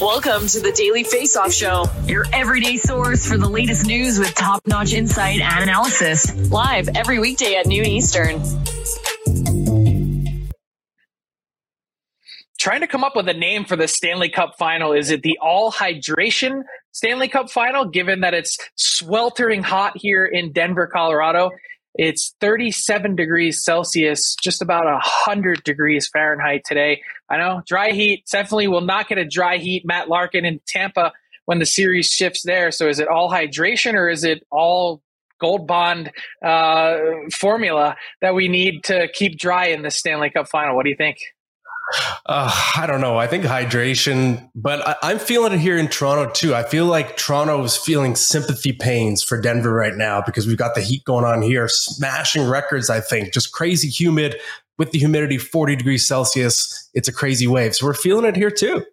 Welcome to the Daily Face Off Show, your everyday source for the latest news with top notch insight and analysis. Live every weekday at noon Eastern. Trying to come up with a name for the Stanley Cup final. Is it the All Hydration Stanley Cup final, given that it's sweltering hot here in Denver, Colorado? It's 37 degrees Celsius, just about 100 degrees Fahrenheit today. I know dry heat definitely will not get a dry heat. Matt Larkin in Tampa when the series shifts there. So is it all hydration or is it all gold bond uh, formula that we need to keep dry in the Stanley Cup final? What do you think? Uh, I don't know. I think hydration, but I, am feeling it here in Toronto too. I feel like Toronto is feeling sympathy pains for Denver right now because we've got the heat going on here, smashing records. I think just crazy humid with the humidity 40 degrees Celsius. It's a crazy wave. So we're feeling it here too.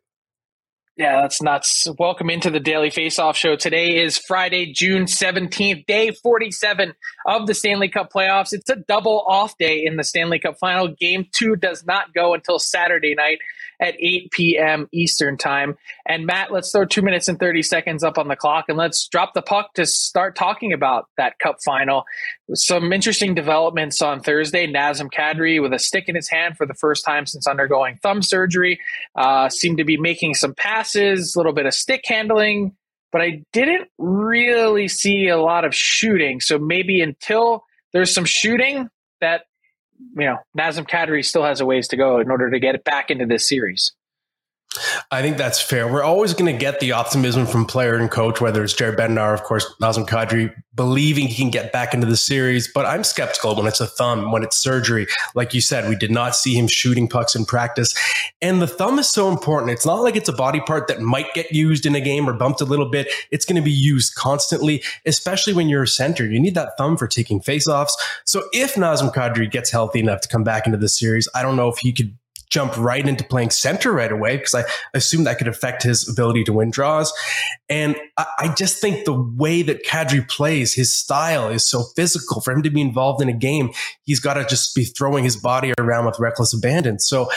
Yeah, that's nuts. Welcome into the Daily Face Off Show. Today is Friday, June 17th, day 47 of the Stanley Cup playoffs. It's a double off day in the Stanley Cup final. Game two does not go until Saturday night at 8 p.m. Eastern time. And Matt, let's throw two minutes and 30 seconds up on the clock and let's drop the puck to start talking about that cup final. Some interesting developments on Thursday. Nazem Kadri with a stick in his hand for the first time since undergoing thumb surgery, uh, seemed to be making some passes, a little bit of stick handling, but I didn't really see a lot of shooting. So maybe until there's some shooting, that you know, Nazem Kadri still has a ways to go in order to get it back into this series. I think that's fair. We're always going to get the optimism from player and coach, whether it's Jared Bednar, of course, Nazem Kadri, believing he can get back into the series. But I'm skeptical when it's a thumb, when it's surgery. Like you said, we did not see him shooting pucks in practice. And the thumb is so important. It's not like it's a body part that might get used in a game or bumped a little bit. It's going to be used constantly, especially when you're a center. You need that thumb for taking faceoffs. So if Nazem Kadri gets healthy enough to come back into the series, I don't know if he could jump right into playing center right away because I assume that could affect his ability to win draws. And I, I, just think the way that Kadri plays, his style is so physical. For him to be involved in a game, he's got to just be throwing his body around with reckless abandon. So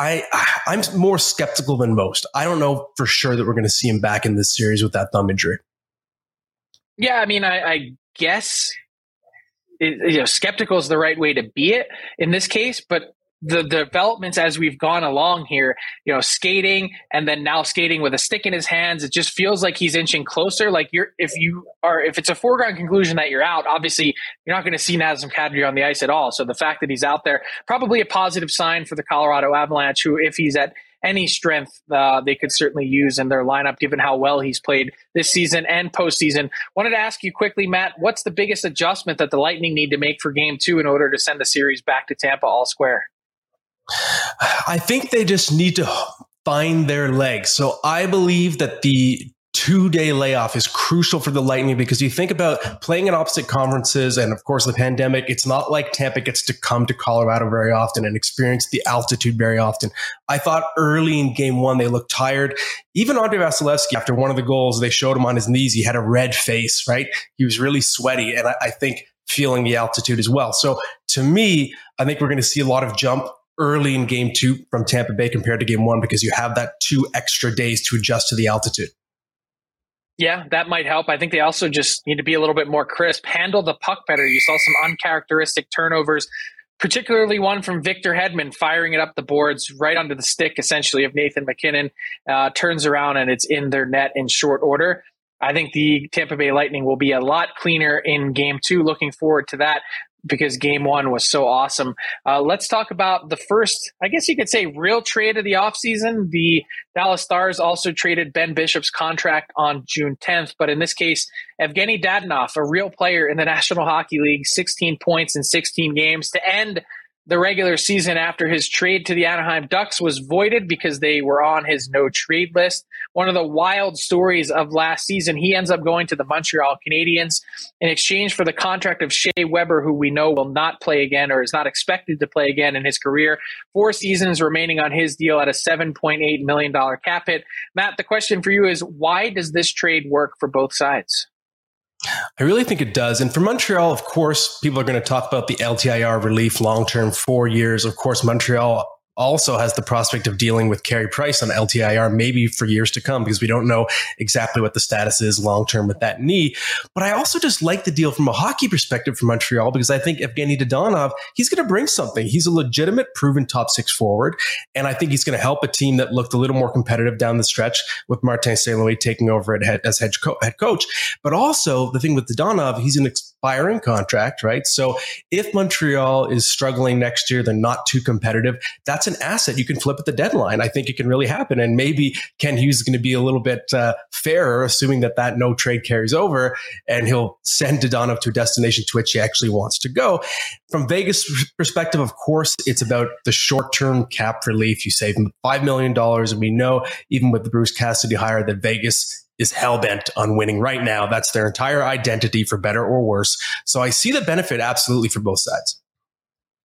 I I'm more skeptical than most. I don't know for sure that we're going to see him back in this series with that thumb injury. Yeah, I mean, I, I guess it, you know, skeptical is the right way to be it in this case, but the developments as we've gone along here, you know, skating and then now skating with a stick in his hands, it just feels like he's inching closer. Like you're, if you are, if it's a foregone conclusion that you're out, obviously you're not going to see Nazem Kadri on the ice at all. So the fact that he's out there, probably a positive sign for the Colorado Avalanche, who, if he's at any strength, uh, they could certainly use in their lineup, given how well he's played this season and postseason. Wanted to ask you quickly, Matt, what's the biggest adjustment that the Lightning need to make for game two in order to send the series back to Tampa all square? I think they just need to find their legs. So I believe that the two day layoff is crucial for the Lightning because you think about playing in opposite conferences and, of course, the pandemic. It's not like Tampa gets to come to Colorado very often and experience the altitude very often. I thought early in game one, they looked tired. Even Andrei Vasilevskiy, after one of the goals, they showed him on his knees. He had a red face, right? He was really sweaty. And I, I think feeling the altitude as well. So to me, I think we're going to see a lot of jump early in game two from Tampa Bay compared to game one because you have that two extra days to adjust to the altitude. Yeah, that might help. I think they also just need to be a little bit more crisp, handle the puck better. You saw some uncharacteristic turnovers, particularly one from Victor Hedman firing it up the boards right under the stick, essentially, of Nathan MacKinnon. Uh, turns around and it's in their net in short order. I think the Tampa Bay Lightning will be a lot cleaner in game two. Looking forward to that because game one was so awesome. Uh, let's talk about the first, I guess you could say, real trade of the offseason. The Dallas Stars also traded Ben Bishop's contract on June 10th, but in this case, Evgeny Dadonov, a real player in the National Hockey League, 16 points in 16 games to end the regular season after his trade to the Anaheim Ducks was voided because they were on his no trade list. One of the wild stories of last season, he ends up going to the Montreal Canadiens in exchange for the contract of Shea Weber, who we know will not play again or is not expected to play again in his career. Four seasons remaining on his deal at a $7.8 million cap hit. Matt, the question for you is why does this trade work for both sides? I really think it does. And for Montreal, of course, people are going to talk about the LTIR relief long term, four years. Of course, Montreal also has the prospect of dealing with Carey Price on LTIR maybe for years to come because we don't know exactly what the status is long term with that knee. But I also just like the deal from a hockey perspective for Montreal because I think Evgeny Dadonov, he's going to bring something. He's a legitimate, proven top six forward. And I think he's going to help a team that looked a little more competitive down the stretch with Martin St. Louis taking over as head, co- head coach. But also the thing with Dadonov, he's an expiring contract, right? So if Montreal is struggling next year, they're not too competitive. That's an asset you can flip at the deadline. I think it can really happen. And maybe Kent Hughes is going to be a little bit uh, fairer, assuming that that no trade carries over, and he'll send Dadonov to a destination to which he actually wants to go. From Vegas perspective, of course, it's about the short term cap relief. You save $5 million. And we know, even with the Bruce Cassidy hire, that Vegas is hell bent on winning right now. That's their entire identity for better or worse. So I see the benefit absolutely for both sides.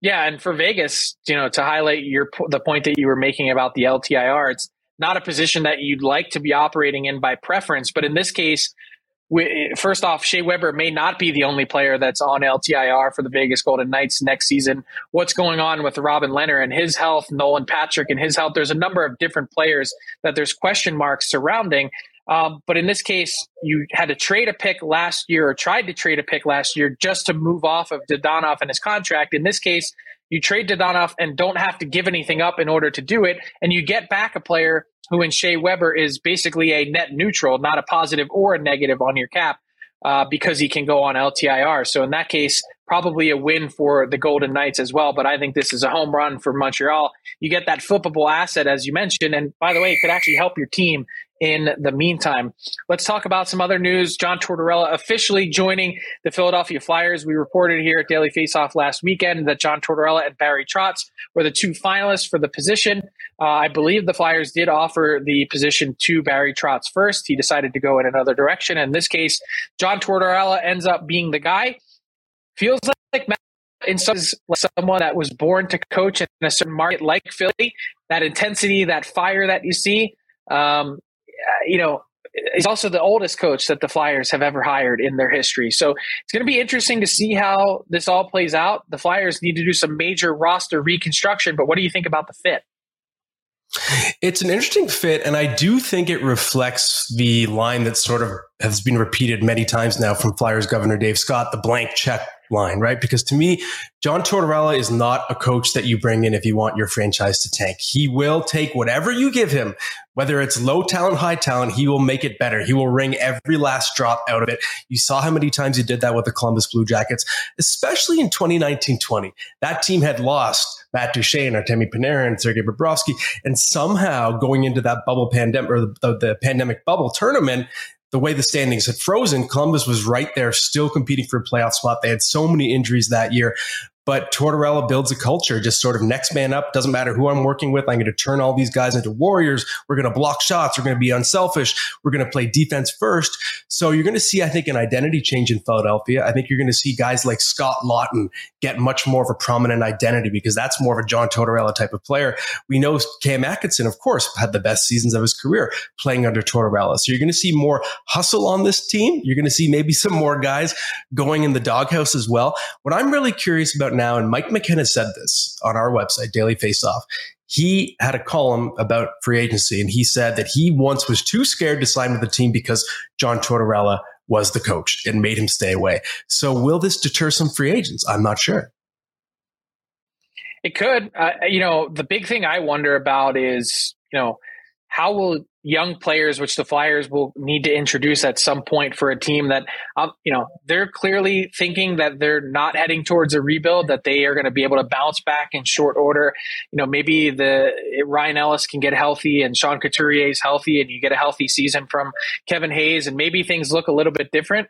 Yeah, and for Vegas, you know, to highlight your the point that you were making about the LTIR, it's not a position that you'd like to be operating in by preference, but in this case, we, first off, Shea Weber may not be the only player that's on LTIR for the Vegas Golden Knights next season. What's going on with Robin Lehner and his health, Nolan Patrick and his health? There's a number of different players that there's question marks surrounding. Um, but in this case, you had to trade a pick last year or tried to trade a pick last year just to move off of Dadonov and his contract. In this case, you trade Dadonov and don't have to give anything up in order to do it. And you get back a player who in Shea Weber is basically a net neutral, not a positive or a negative on your cap uh, because he can go on LTIR. So in that case, probably a win for the Golden Knights as well. But I think this is a home run for Montreal. You get that flippable asset, as you mentioned. And by the way, it could actually help your team in the meantime. Let's talk about some other news. John Tortorella officially joining the Philadelphia Flyers. We reported here at Daily Faceoff last weekend that John Tortorella and Barry Trotz were the two finalists for the position. Uh, I believe the Flyers did offer the position to Barry Trotz first. He decided to go in another direction. In this case, John Tortorella ends up being the guy. Feels like Matt in some someone that was born to coach in a certain market like Philly. That intensity, that fire that you see, um, Uh, you know, he's also the oldest coach that the Flyers have ever hired in their history. So it's going to be interesting to see how this all plays out. The Flyers need to do some major roster reconstruction, but what do you think about the fit? It's an interesting fit, and I do think it reflects the line that sort of has been repeated many times now from Flyers Governor Dave Scott, the blank check line, right? Because to me, John Tortorella is not a coach that you bring in if you want your franchise to tank. He will take whatever you give him, whether it's low talent, high talent, he will make it better. He will wring every last drop out of it. You saw how many times he did that with the Columbus Blue Jackets, especially in 2019-20. That team had lost Matt Duchene, and Artemi Panarin, and Sergei Bobrovsky, and somehow going into that bubble pandemic or the, the pandemic bubble tournament, the way the standings had frozen, Columbus was right there, still competing for a playoff spot. They had so many injuries that year. But Tortorella builds a culture, just sort of next man up. Doesn't matter who I'm working with. I'm going to turn all these guys into warriors. We're going to block shots. We're going to be unselfish. We're going to play defense first. So you're going to see, I think, an identity change in Philadelphia. I think you're going to see guys like Scott Laughton get much more of a prominent identity because that's more of a John Tortorella type of player. We know Cam Atkinson, of course, had the best seasons of his career playing under Tortorella. So you're going to see more hustle on this team. You're going to see maybe some more guys going in the doghouse as well. What I'm really curious about now, and Mike McKenna said this on our website, Daily Faceoff, he had a column about free agency and he said that he once was too scared to sign with the team because John Tortorella was the coach and made him stay away. So will this deter some free agents? I'm not sure. It could. Uh, you know, the big thing I wonder about is, you know, how will young players, which the Flyers will need to introduce at some point for a team that, um, you know, they're clearly thinking that they're not heading towards a rebuild, that they are going to be able to bounce back in short order. You know, maybe the Ryan Ellis can get healthy and Sean Couturier is healthy, and you get a healthy season from Kevin Hayes, and maybe things look a little bit different.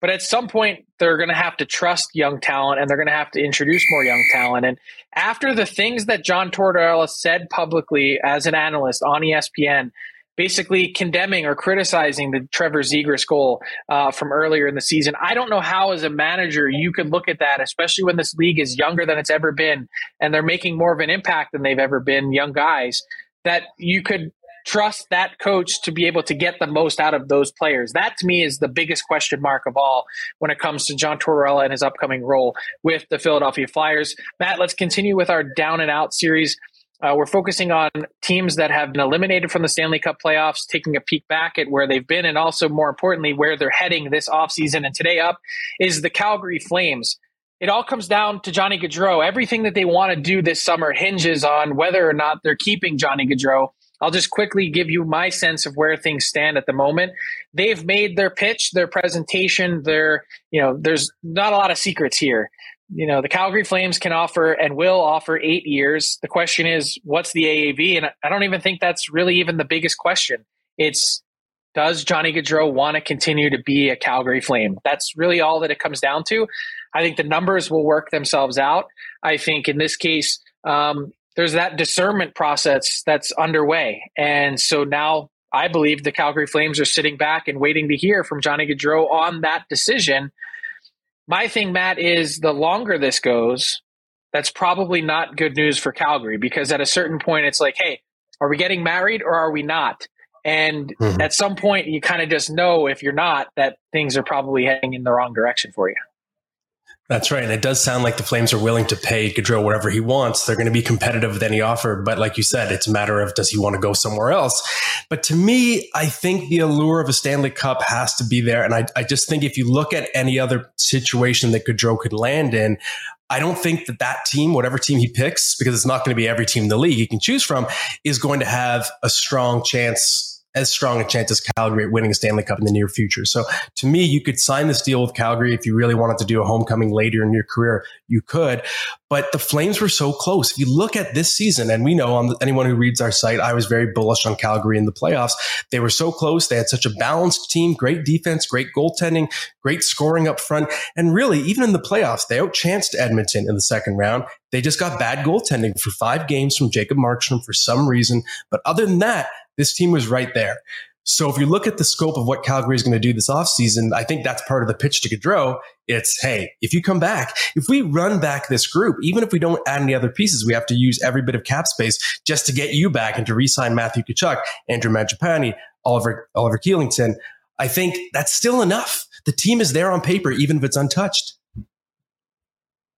But at some point, they're going to have to trust young talent and they're going to have to introduce more young talent. And after the things that John Tortorella said publicly as an analyst on ESPN, basically condemning or criticizing the Trevor Zegras goal uh, from earlier in the season. I don't know how, as a manager, you could look at that, especially when this league is younger than it's ever been and they're making more of an impact than they've ever been, young guys, that you could trust that coach to be able to get the most out of those players? That to me is the biggest question mark of all when it comes to John Tortorella and his upcoming role with the Philadelphia Flyers. Matt, let's continue with our down and out series. Uh, we're focusing on teams that have been eliminated from the Stanley Cup playoffs, taking a peek back at where they've been and also, more importantly, where they're heading this offseason. And today up is the Calgary Flames. It all comes down to Johnny Gaudreau. Everything that they want to do this summer hinges on whether or not they're keeping Johnny Gaudreau. I'll just quickly give you my sense of where things stand at the moment. They've made their pitch, their presentation, their, you know, there's not a lot of secrets here. You know, the Calgary Flames can offer and will offer eight years. The question is, what's the AAV? And I don't even think that's really even the biggest question. It's, does Johnny Gaudreau want to continue to be a Calgary Flame? That's really all that it comes down to. I think the numbers will work themselves out. I think in this case, um, there's that discernment process that's underway. And so now I believe the Calgary Flames are sitting back and waiting to hear from Johnny Gaudreau on that decision. My thing, Matt, is the longer this goes, that's probably not good news for Calgary because at a certain point, it's like, hey, are we getting married or are we not? And mm-hmm. at some point, you kind of just know if you're not that things are probably heading in the wrong direction for you. That's right. And it does sound like the Flames are willing to pay Gaudreau whatever he wants. They're going to be competitive with any offer. But like you said, it's a matter of does he want to go somewhere else? But to me, I think the allure of a Stanley Cup has to be there. And I, I just think if you look at any other situation that Gaudreau could land in, I don't think that that team, whatever team he picks, because it's not going to be every team in the league he can choose from, is going to have a strong chance as strong a chance as Calgary at winning a Stanley Cup in the near future. So to me, you could sign this deal with Calgary if you really wanted to do a homecoming later in your career, you could. But the Flames were so close. If you look at this season, and we know on the, anyone who reads our site, I was very bullish on Calgary in the playoffs. They were so close. They had such a balanced team, great defense, great goaltending, great scoring up front. And really, even in the playoffs, they outchanced Edmonton in the second round. They just got bad goaltending for five games from Jacob Markstrom for some reason. But other than that, this team was right there. So if you look at the scope of what Calgary is going to do this offseason, I think that's part of the pitch to Gaudreau. It's, hey, if you come back, if we run back this group, even if we don't add any other pieces, we have to use every bit of cap space just to get you back and to re-sign Matthew Tkachuk, Andrew Mangiapane, Oliver, Oliver Kylington. I think that's still enough. The team is there on paper, even if it's untouched.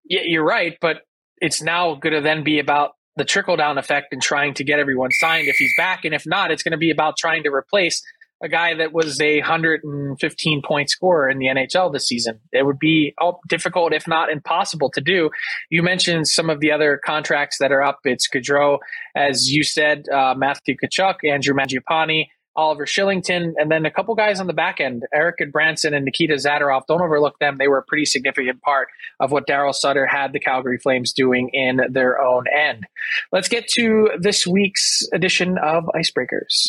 Yeah, you're right. But it's now going to then be about the trickle down effect and trying to get everyone signed if he's back. And if not, it's going to be about trying to replace a guy that was a 115 point scorer in the NHL this season. It would be difficult, if not impossible, to do. You mentioned some of the other contracts that are up. It's Gaudreau, as you said, uh, Matthew Tkachuk, Andrew Mangiapane, Oliver Kylington, and then a couple guys on the back end, Erik Gudbranson and Nikita Zadorov. Don't overlook them. They were a pretty significant part of what Daryl Sutter had the Calgary Flames doing in their own end. Let's get to this week's edition of Icebreakers.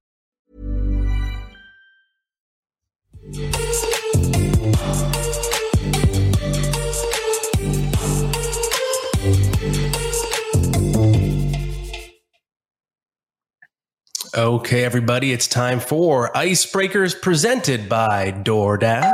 Okay, everybody, it's time for Icebreakers presented by DoorDash.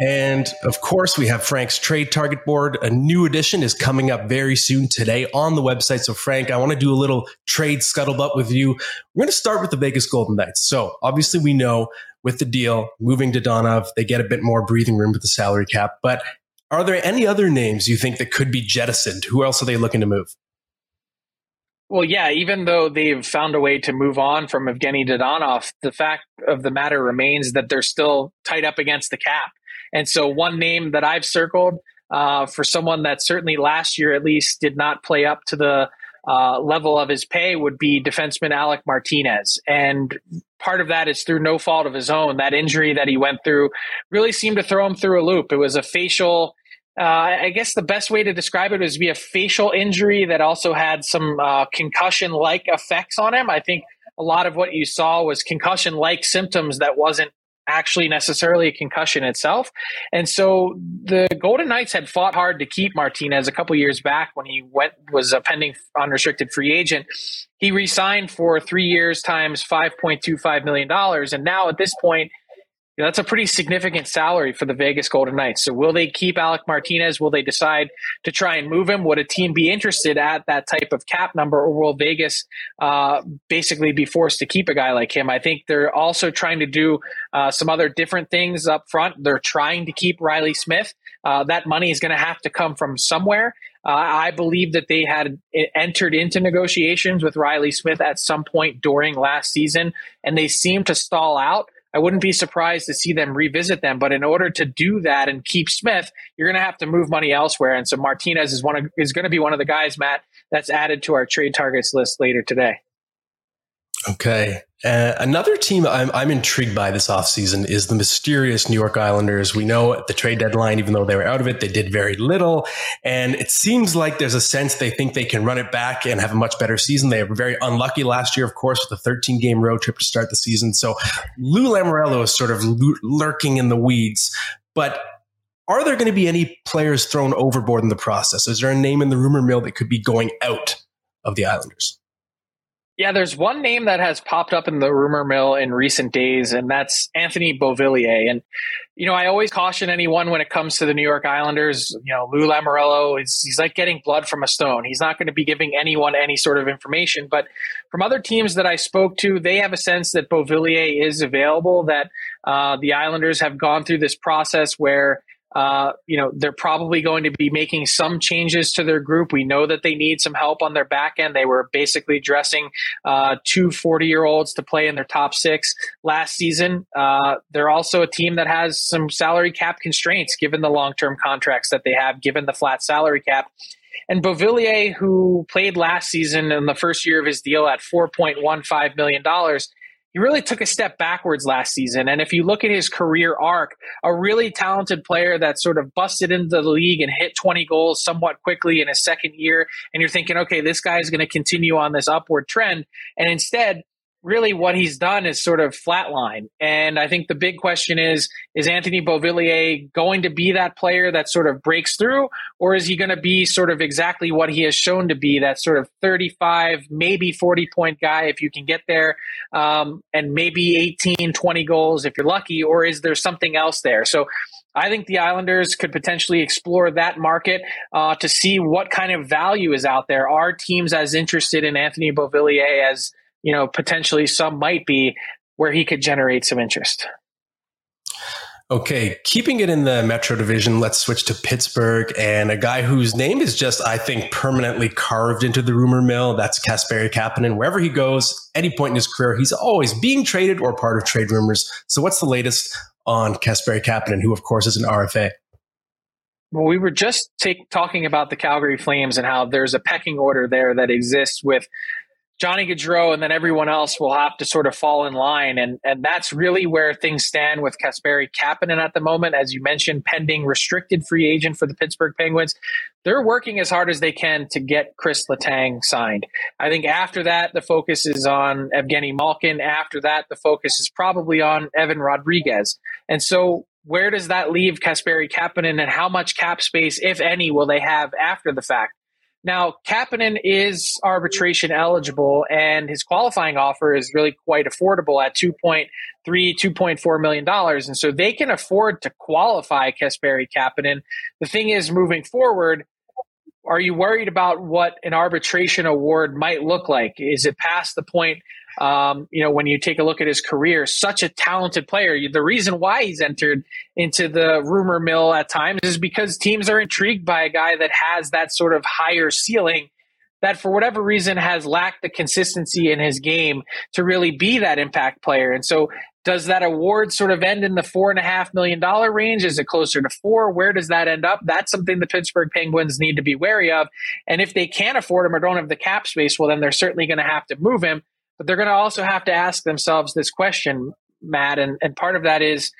And of course, we have Frank's trade target board. A new edition is coming up very soon today on the website. So, Frank, I want to do a little trade scuttlebutt with you. We're going to start with the Vegas Golden Knights. So, obviously, we know with the deal moving Dadonov, they get a bit more breathing room with the salary cap. But are there any other names you think that could be jettisoned? Who else are they looking to move? Well, yeah, even though they've found a way to move on from Evgeny Dadonov, the fact of the matter remains that they're still tight up against the cap. And so, one name that I've circled uh, for someone that certainly last year at least did not play up to the uh, level of his pay would be defenseman Alec Martinez. And part of that is through no fault of his own. That injury that he went through really seemed to throw him through a loop. It was a facial uh, I guess the best way to describe it was be a facial injury that also had some uh, concussion like effects on him. I think a lot of what you saw was concussion like symptoms that wasn't actually necessarily a concussion itself. And so the Golden Knights had fought hard to keep Martinez a couple years back when he went was a pending unrestricted free agent. He re-signed for three years times five point two five million dollars, and now at this point you know, that's a pretty significant salary for the Vegas Golden Knights. So will they keep Alec Martinez? Will they decide to try and move him? Would a team be interested at that type of cap number, or will Vegas uh, basically be forced to keep a guy like him? I think they're also trying to do uh, some other different things up front. They're trying to keep Riley Smith. Uh, that money is going to have to come from somewhere. Uh, I believe that they had entered into negotiations with Riley Smith at some point during last season, and they seem to stall out. I wouldn't be surprised to see them revisit them. But in order to do that and keep Smith, you're going to have to move money elsewhere. And so Martinez is one of, is going to be one of the guys, Matt, that's added to our trade targets list later today. Okay. Uh, another team I'm, I'm intrigued by this offseason is the mysterious New York Islanders. We know at the trade deadline, even though they were out of it, they did very little. And it seems like there's a sense they think they can run it back and have a much better season. They were very unlucky last year, of course, with a 13 game road trip to start the season. So Lou Lamoriello is sort of lurking in the weeds. But are there going to be any players thrown overboard in the process? Is there a name in the rumor mill that could be going out of the Islanders? Yeah, there's one name that has popped up in the rumor mill in recent days, and that's Anthony Beauvillier. And, you know, I always caution anyone when it comes to the New York Islanders. You know, Lou Lamoriello is he's like getting blood from a stone. He's not going to be giving anyone any sort of information. But from other teams that I spoke to, they have a sense that Beauvillier is available, that uh, the Islanders have gone through this process where uh, you know, they're probably going to be making some changes to their group. We know that they need some help on their back end. They were basically dressing uh, two 40 year olds to play in their top six last season. Uh, they're also a team that has some salary cap constraints given the long term contracts that they have, given the flat salary cap. And Beauvillier, who played last season in the first year of his deal at $4.15 million, he really took a step backwards last season. And if you look at his career arc, a really talented player that sort of busted into the league and hit 20 goals somewhat quickly in his second year. And you're thinking, okay, this guy is going to continue on this upward trend. And instead, really what he's done is sort of flatline. And I think the big question is is Anthony Beauvillier going to be that player that sort of breaks through, or is he going to be sort of exactly what he has shown to be that sort of 35, maybe 40 point guy if you can get there, um, and maybe 18, 20 goals if you're lucky, or is there something else there? So I think the Islanders could potentially explore that market uh, to see what kind of value is out there. Are teams as interested in Anthony Beauvillier as you know, potentially some might be where he could generate some interest. Okay, keeping it in the Metro Division, let's switch to Pittsburgh and a guy whose name is just, I think, permanently carved into the rumor mill. That's Kasperi Kapanen. Wherever he goes, any point in his career, he's always being traded or part of trade rumors. So, what's the latest on Kasperi Kapanen, who, of course, is an RFA? Well, we were just take, talking about the Calgary Flames and how there's a pecking order there that exists with Johnny Gaudreau and then everyone else will have to sort of fall in line. And, and that's really where things stand with Kasperi Kapanen at the moment. As you mentioned, pending restricted free agent for the Pittsburgh Penguins. They're working as hard as they can to get Chris Letang signed. I think after that, the focus is on Evgeny Malkin. After that, the focus is probably on Evan Rodrigues. And so where does that leave Kasperi Kapanen and how much cap space, if any, will they have after the fact? Now, Kapanen is arbitration eligible, and his qualifying offer is really quite affordable at $2.3, $2.4 million. And so they can afford to qualify Kasperi Kapanen. The thing is, moving forward, are you worried about what an arbitration award might look like? Is it past the point um, you know, when you take a look at his career, such a talented player. The reason why he's entered into the rumor mill at times is because teams are intrigued by a guy that has that sort of higher ceiling that for whatever reason has lacked the consistency in his game to really be that impact player. And so does that award sort of end in the four and a half million dollar range? Is it closer to four? Where does that end up? That's something the Pittsburgh Penguins need to be wary of. And if they can't afford him or don't have the cap space, well, then they're certainly going to have to move him. But they're going to also have to ask themselves this question, Matt, and, and part of that is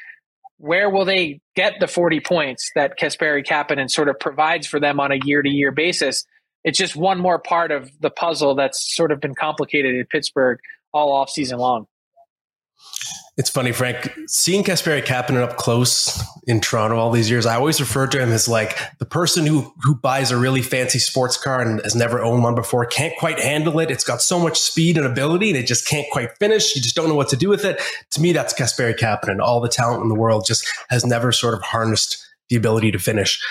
where will they get the 40 points that Kasperi Kapanen sort of provides for them on a year to year basis? It's just one more part of the puzzle that's sort of been complicated in Pittsburgh all off season long. It's funny, Frank, seeing Kasperi Kapanen up close in Toronto all these years, I always refer to him as like the person who who buys a really fancy sports car and has never owned one before, can't quite handle it. It's got so much speed and ability, and it just can't quite finish. You just don't know what to do with it. To me, that's Kasperi Kapanen. All the talent in the world just has never sort of harnessed the ability to finish.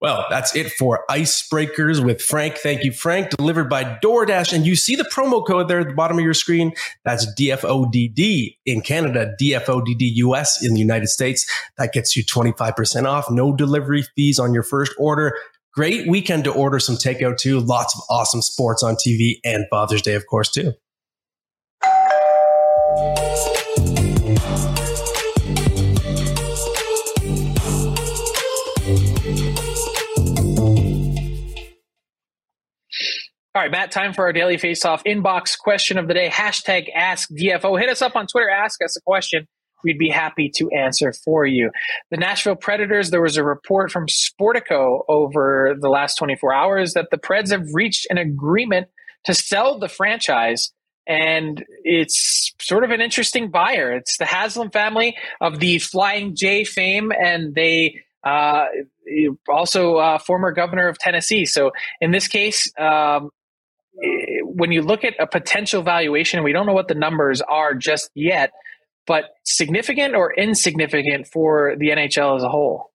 Well, that's it for Icebreakers with Frank. Thank you, Frank. Delivered by DoorDash. And you see the promo code there at the bottom of your screen. That's DFODD in Canada, DFODD US in the United States. That gets you 25% off. No delivery fees on your first order. Great weekend to order some takeout too. Lots of awesome sports on TV and Father's Day, of course, too. All right, Matt, time for our daily face-off inbox question of the day. Hashtag ask DFO. Hit us up on Twitter. Ask us a question. We'd be happy to answer for you. The Nashville Predators, there was a report from Sportico over the last 24 hours that the Preds have reached an agreement to sell the franchise. And it's sort of an interesting buyer. It's the Haslam family of the Flying J fame, and they uh, also uh, former governor of Tennessee. So in this case, um, when you look at a potential valuation, we don't know what the numbers are just yet, but significant or insignificant for the NHL as a whole?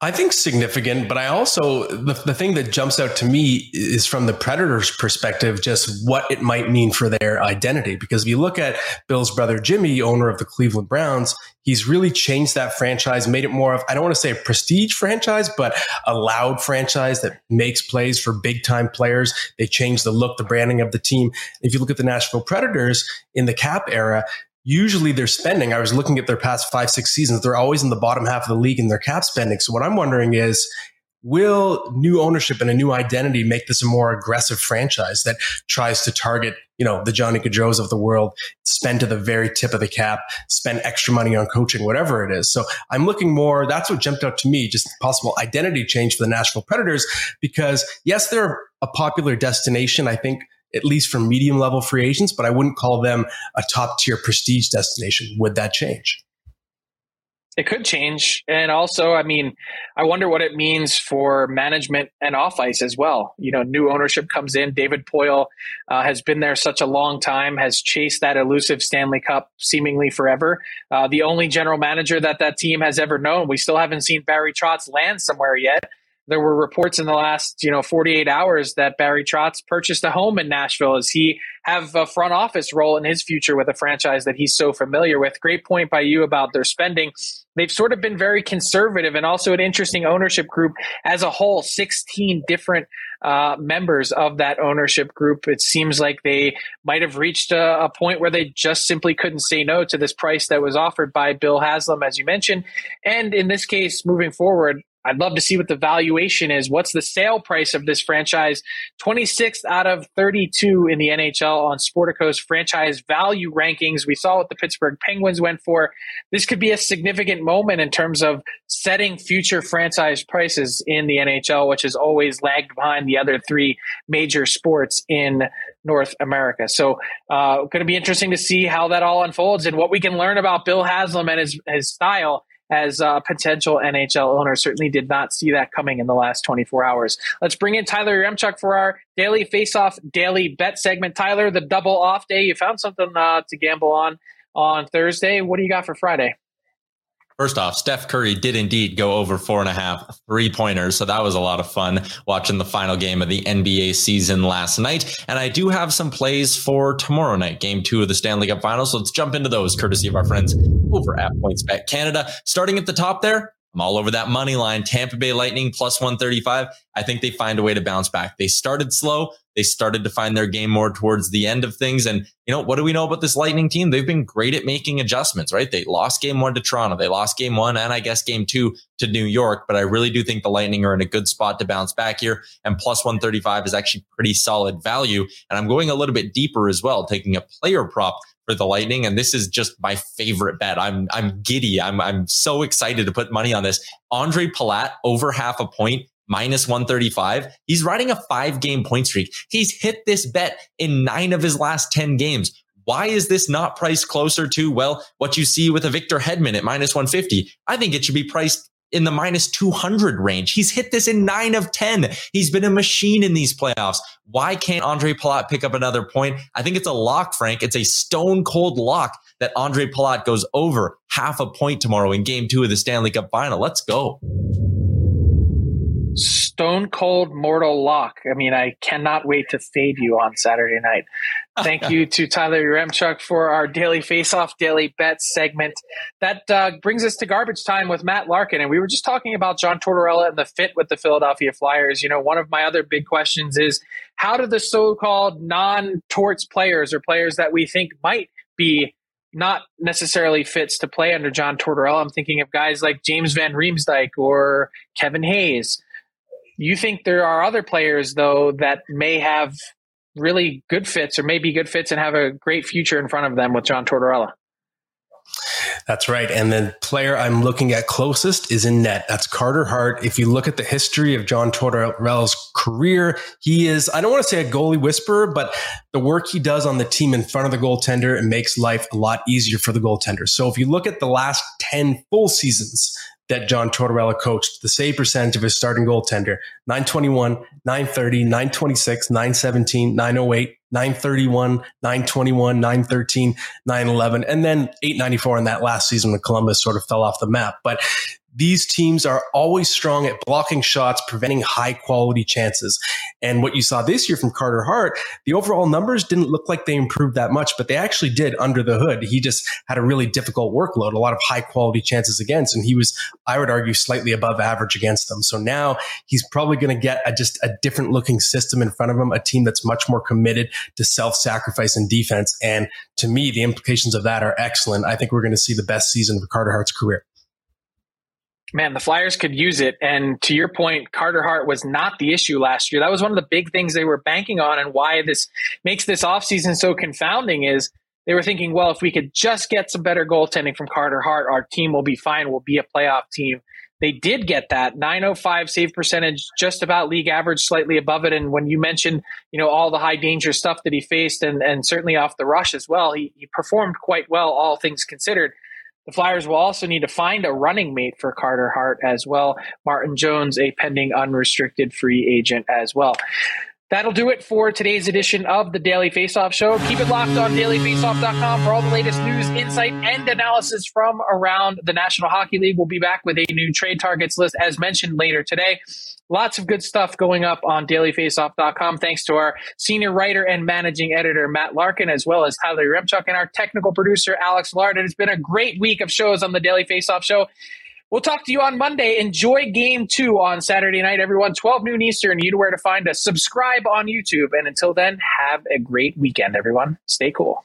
I think significant, but I also the, the thing that jumps out to me is from the Predators' perspective, just what it might mean for their identity. Because if you look at Bill's brother Jimmy, owner of the Cleveland Browns, he's really changed that franchise, made it more of I don't want to say a prestige franchise, but a loud franchise that makes plays for big time players. They changed the look, the branding of the team. If you look at the Nashville Predators in the cap era, usually they're spending. I was looking at their past five, six seasons. They're always in the bottom half of the league in their cap spending. So what I'm wondering is, will new ownership and a new identity make this a more aggressive franchise that tries to target, you know, the Johnny Gaudreau's of the world, spend to the very tip of the cap, spend extra money on coaching, whatever it is. So I'm looking more, that's what jumped out to me, just possible identity change for the Nashville Predators, because yes, they're a popular destination. I think at least for medium level free agents, but I wouldn't call them a top tier prestige destination. Would that change? It could change. And also, I mean, I wonder what it means for management and off ice as well. You know, new ownership comes in. David Poile uh, has been there such a long time, has chased that elusive Stanley Cup seemingly forever. Uh, the only general manager that that team has ever known. We still haven't seen Barry Trotz land somewhere yet there were reports in the last you know 48 hours that Barry Trotz purchased a home in Nashville. Does he have a front office role in his future with a franchise that he's so familiar with? Great point by you about their spending. They've sort of been very conservative and also an interesting ownership group as a whole. 16 different uh, members of that ownership group. It seems like they might have reached a, a point where they just simply couldn't say no to this price that was offered by Bill Haslam, as you mentioned. And in this case, moving forward, I'd love to see what the valuation is. What's the sale price of this franchise? 26th out of 32 in the NHL on Sportico's franchise value rankings. We saw what the Pittsburgh Penguins went for. This could be a significant moment in terms of setting future franchise prices in the NHL, which has always lagged behind the other three major sports in North America. So, uh, going to be interesting to see how that all unfolds and what we can learn about Bill Haslam and his, his style as a potential NHL owner. Certainly did not see that coming in the last 24 hours. Let's bring in Tyler Yaremchuk for our daily face-off daily bet segment. Tyler, the double off day. You found something uh, to gamble on on Thursday. What do you got for Friday? First off, Steph Curry did indeed go over four and a half three pointers. So that was a lot of fun watching the final game of the NBA season last night. And I do have some plays for tomorrow night, game two of the Stanley Cup finals. So let's jump into those courtesy of our friends over at PointsBet Canada. Starting at the top there, I'm all over that money line. Tampa Bay Lightning plus 135. I think they find a way to bounce back. They started slow. They started to find their game more towards the end of things. And, you know, what do we know about this Lightning team? They've been great at making adjustments, right? They lost game one to Toronto. They lost game one and I guess game two to New York. But I really do think the Lightning are in a good spot to bounce back here. And plus 135 is actually pretty solid value. And I'm going a little bit deeper as well, taking a player prop for the Lightning. And this is just my favorite bet. I'm I'm giddy. I'm I'm so excited to put money on this. Ondrej Palat over half a point minus 135. He's riding a five game point streak. He's hit this bet in nine of his last 10 games. Why is this not priced closer to, well, what you see with a Victor Hedman at minus 150? I think it should be priced in the minus 200 range. He's hit this in nine of 10. He's been a machine in these playoffs. Why can't Ondrej Palat pick up another point? I think it's a lock, Frank. It's a stone cold lock that Ondrej Palat goes over half a point tomorrow in game two of the Stanley Cup final. Let's go. Stone cold mortal lock. I mean, I cannot wait to fade you on Saturday night. Thank you to Tyler Yaremchuk for our daily face-off, daily bet segment. That uh, brings us to garbage time with Matt Larkin, and we were just talking about John Tortorella and the fit with the Philadelphia Flyers. You know, one of my other big questions is how do the so-called non-torts players or players that we think might be not necessarily fits to play under John Tortorella. I'm thinking of guys like James Van Riemsdyk or Kevin Hayes you think there are other players though that may have really good fits or maybe good fits and have a great future in front of them with John Tortorella. That's right. And the player I'm looking at closest is in net. That's Carter Hart. If you look at the history of John Tortorella's career, he is, I don't want to say a goalie whisperer, but the work he does on the team in front of the goaltender, it makes life a lot easier for the goaltender. So if you look at the last 10 full seasons that John Tortorella coached, the save percentage of his starting goaltender 921, 930, 926, 917, 908, 931, 921, 913, 911, and then 894 in that last season when Columbus sort of fell off the map. But these teams are always strong at blocking shots, preventing high quality chances. And what you saw this year from Carter Hart, the overall numbers didn't look like they improved that much, but they actually did under the hood. He just had a really difficult workload, a lot of high quality chances against, and he was, I would argue, slightly above average against them. So now he's probably going to get a, just a different looking system in front of him, a team that's much more committed to self sacrifice and defense. And to me, the implications of that are excellent. I think we're going to see the best season of Carter Hart's career. Man, the Flyers could use it. And to your point, Carter Hart was not the issue last year. That was one of the big things they were banking on and why this makes this offseason so confounding is they were thinking, well, if we could just get some better goaltending from Carter Hart, our team will be fine. We'll be a playoff team. They did get that 905 save percentage, just about league average, slightly above it. And when you mentioned, you know, all the high danger stuff that he faced and, and certainly off the rush as well, he, he performed quite well, all things considered. The Flyers will also need to find a running mate for Carter Hart as well. Martin Jones, a pending unrestricted free agent as well. That'll do it for today's edition of the Daily Faceoff Show. Keep it locked on dailyfaceoff.com for all the latest news, insight, and analysis from around the National Hockey League. We'll be back with a new trade targets list, as mentioned later today. Lots of good stuff going up on dailyfaceoff.com. Thanks to our senior writer and managing editor, Matt Larkin, as well as Tyler Remchuk and our technical producer, Alex Lard. It has been a great week of shows on the Daily Faceoff Show. We'll talk to you on Monday. Enjoy game two on Saturday night, everyone. 12 noon Eastern. You know where to find us. Subscribe on YouTube. And until then, have a great weekend, everyone. Stay cool.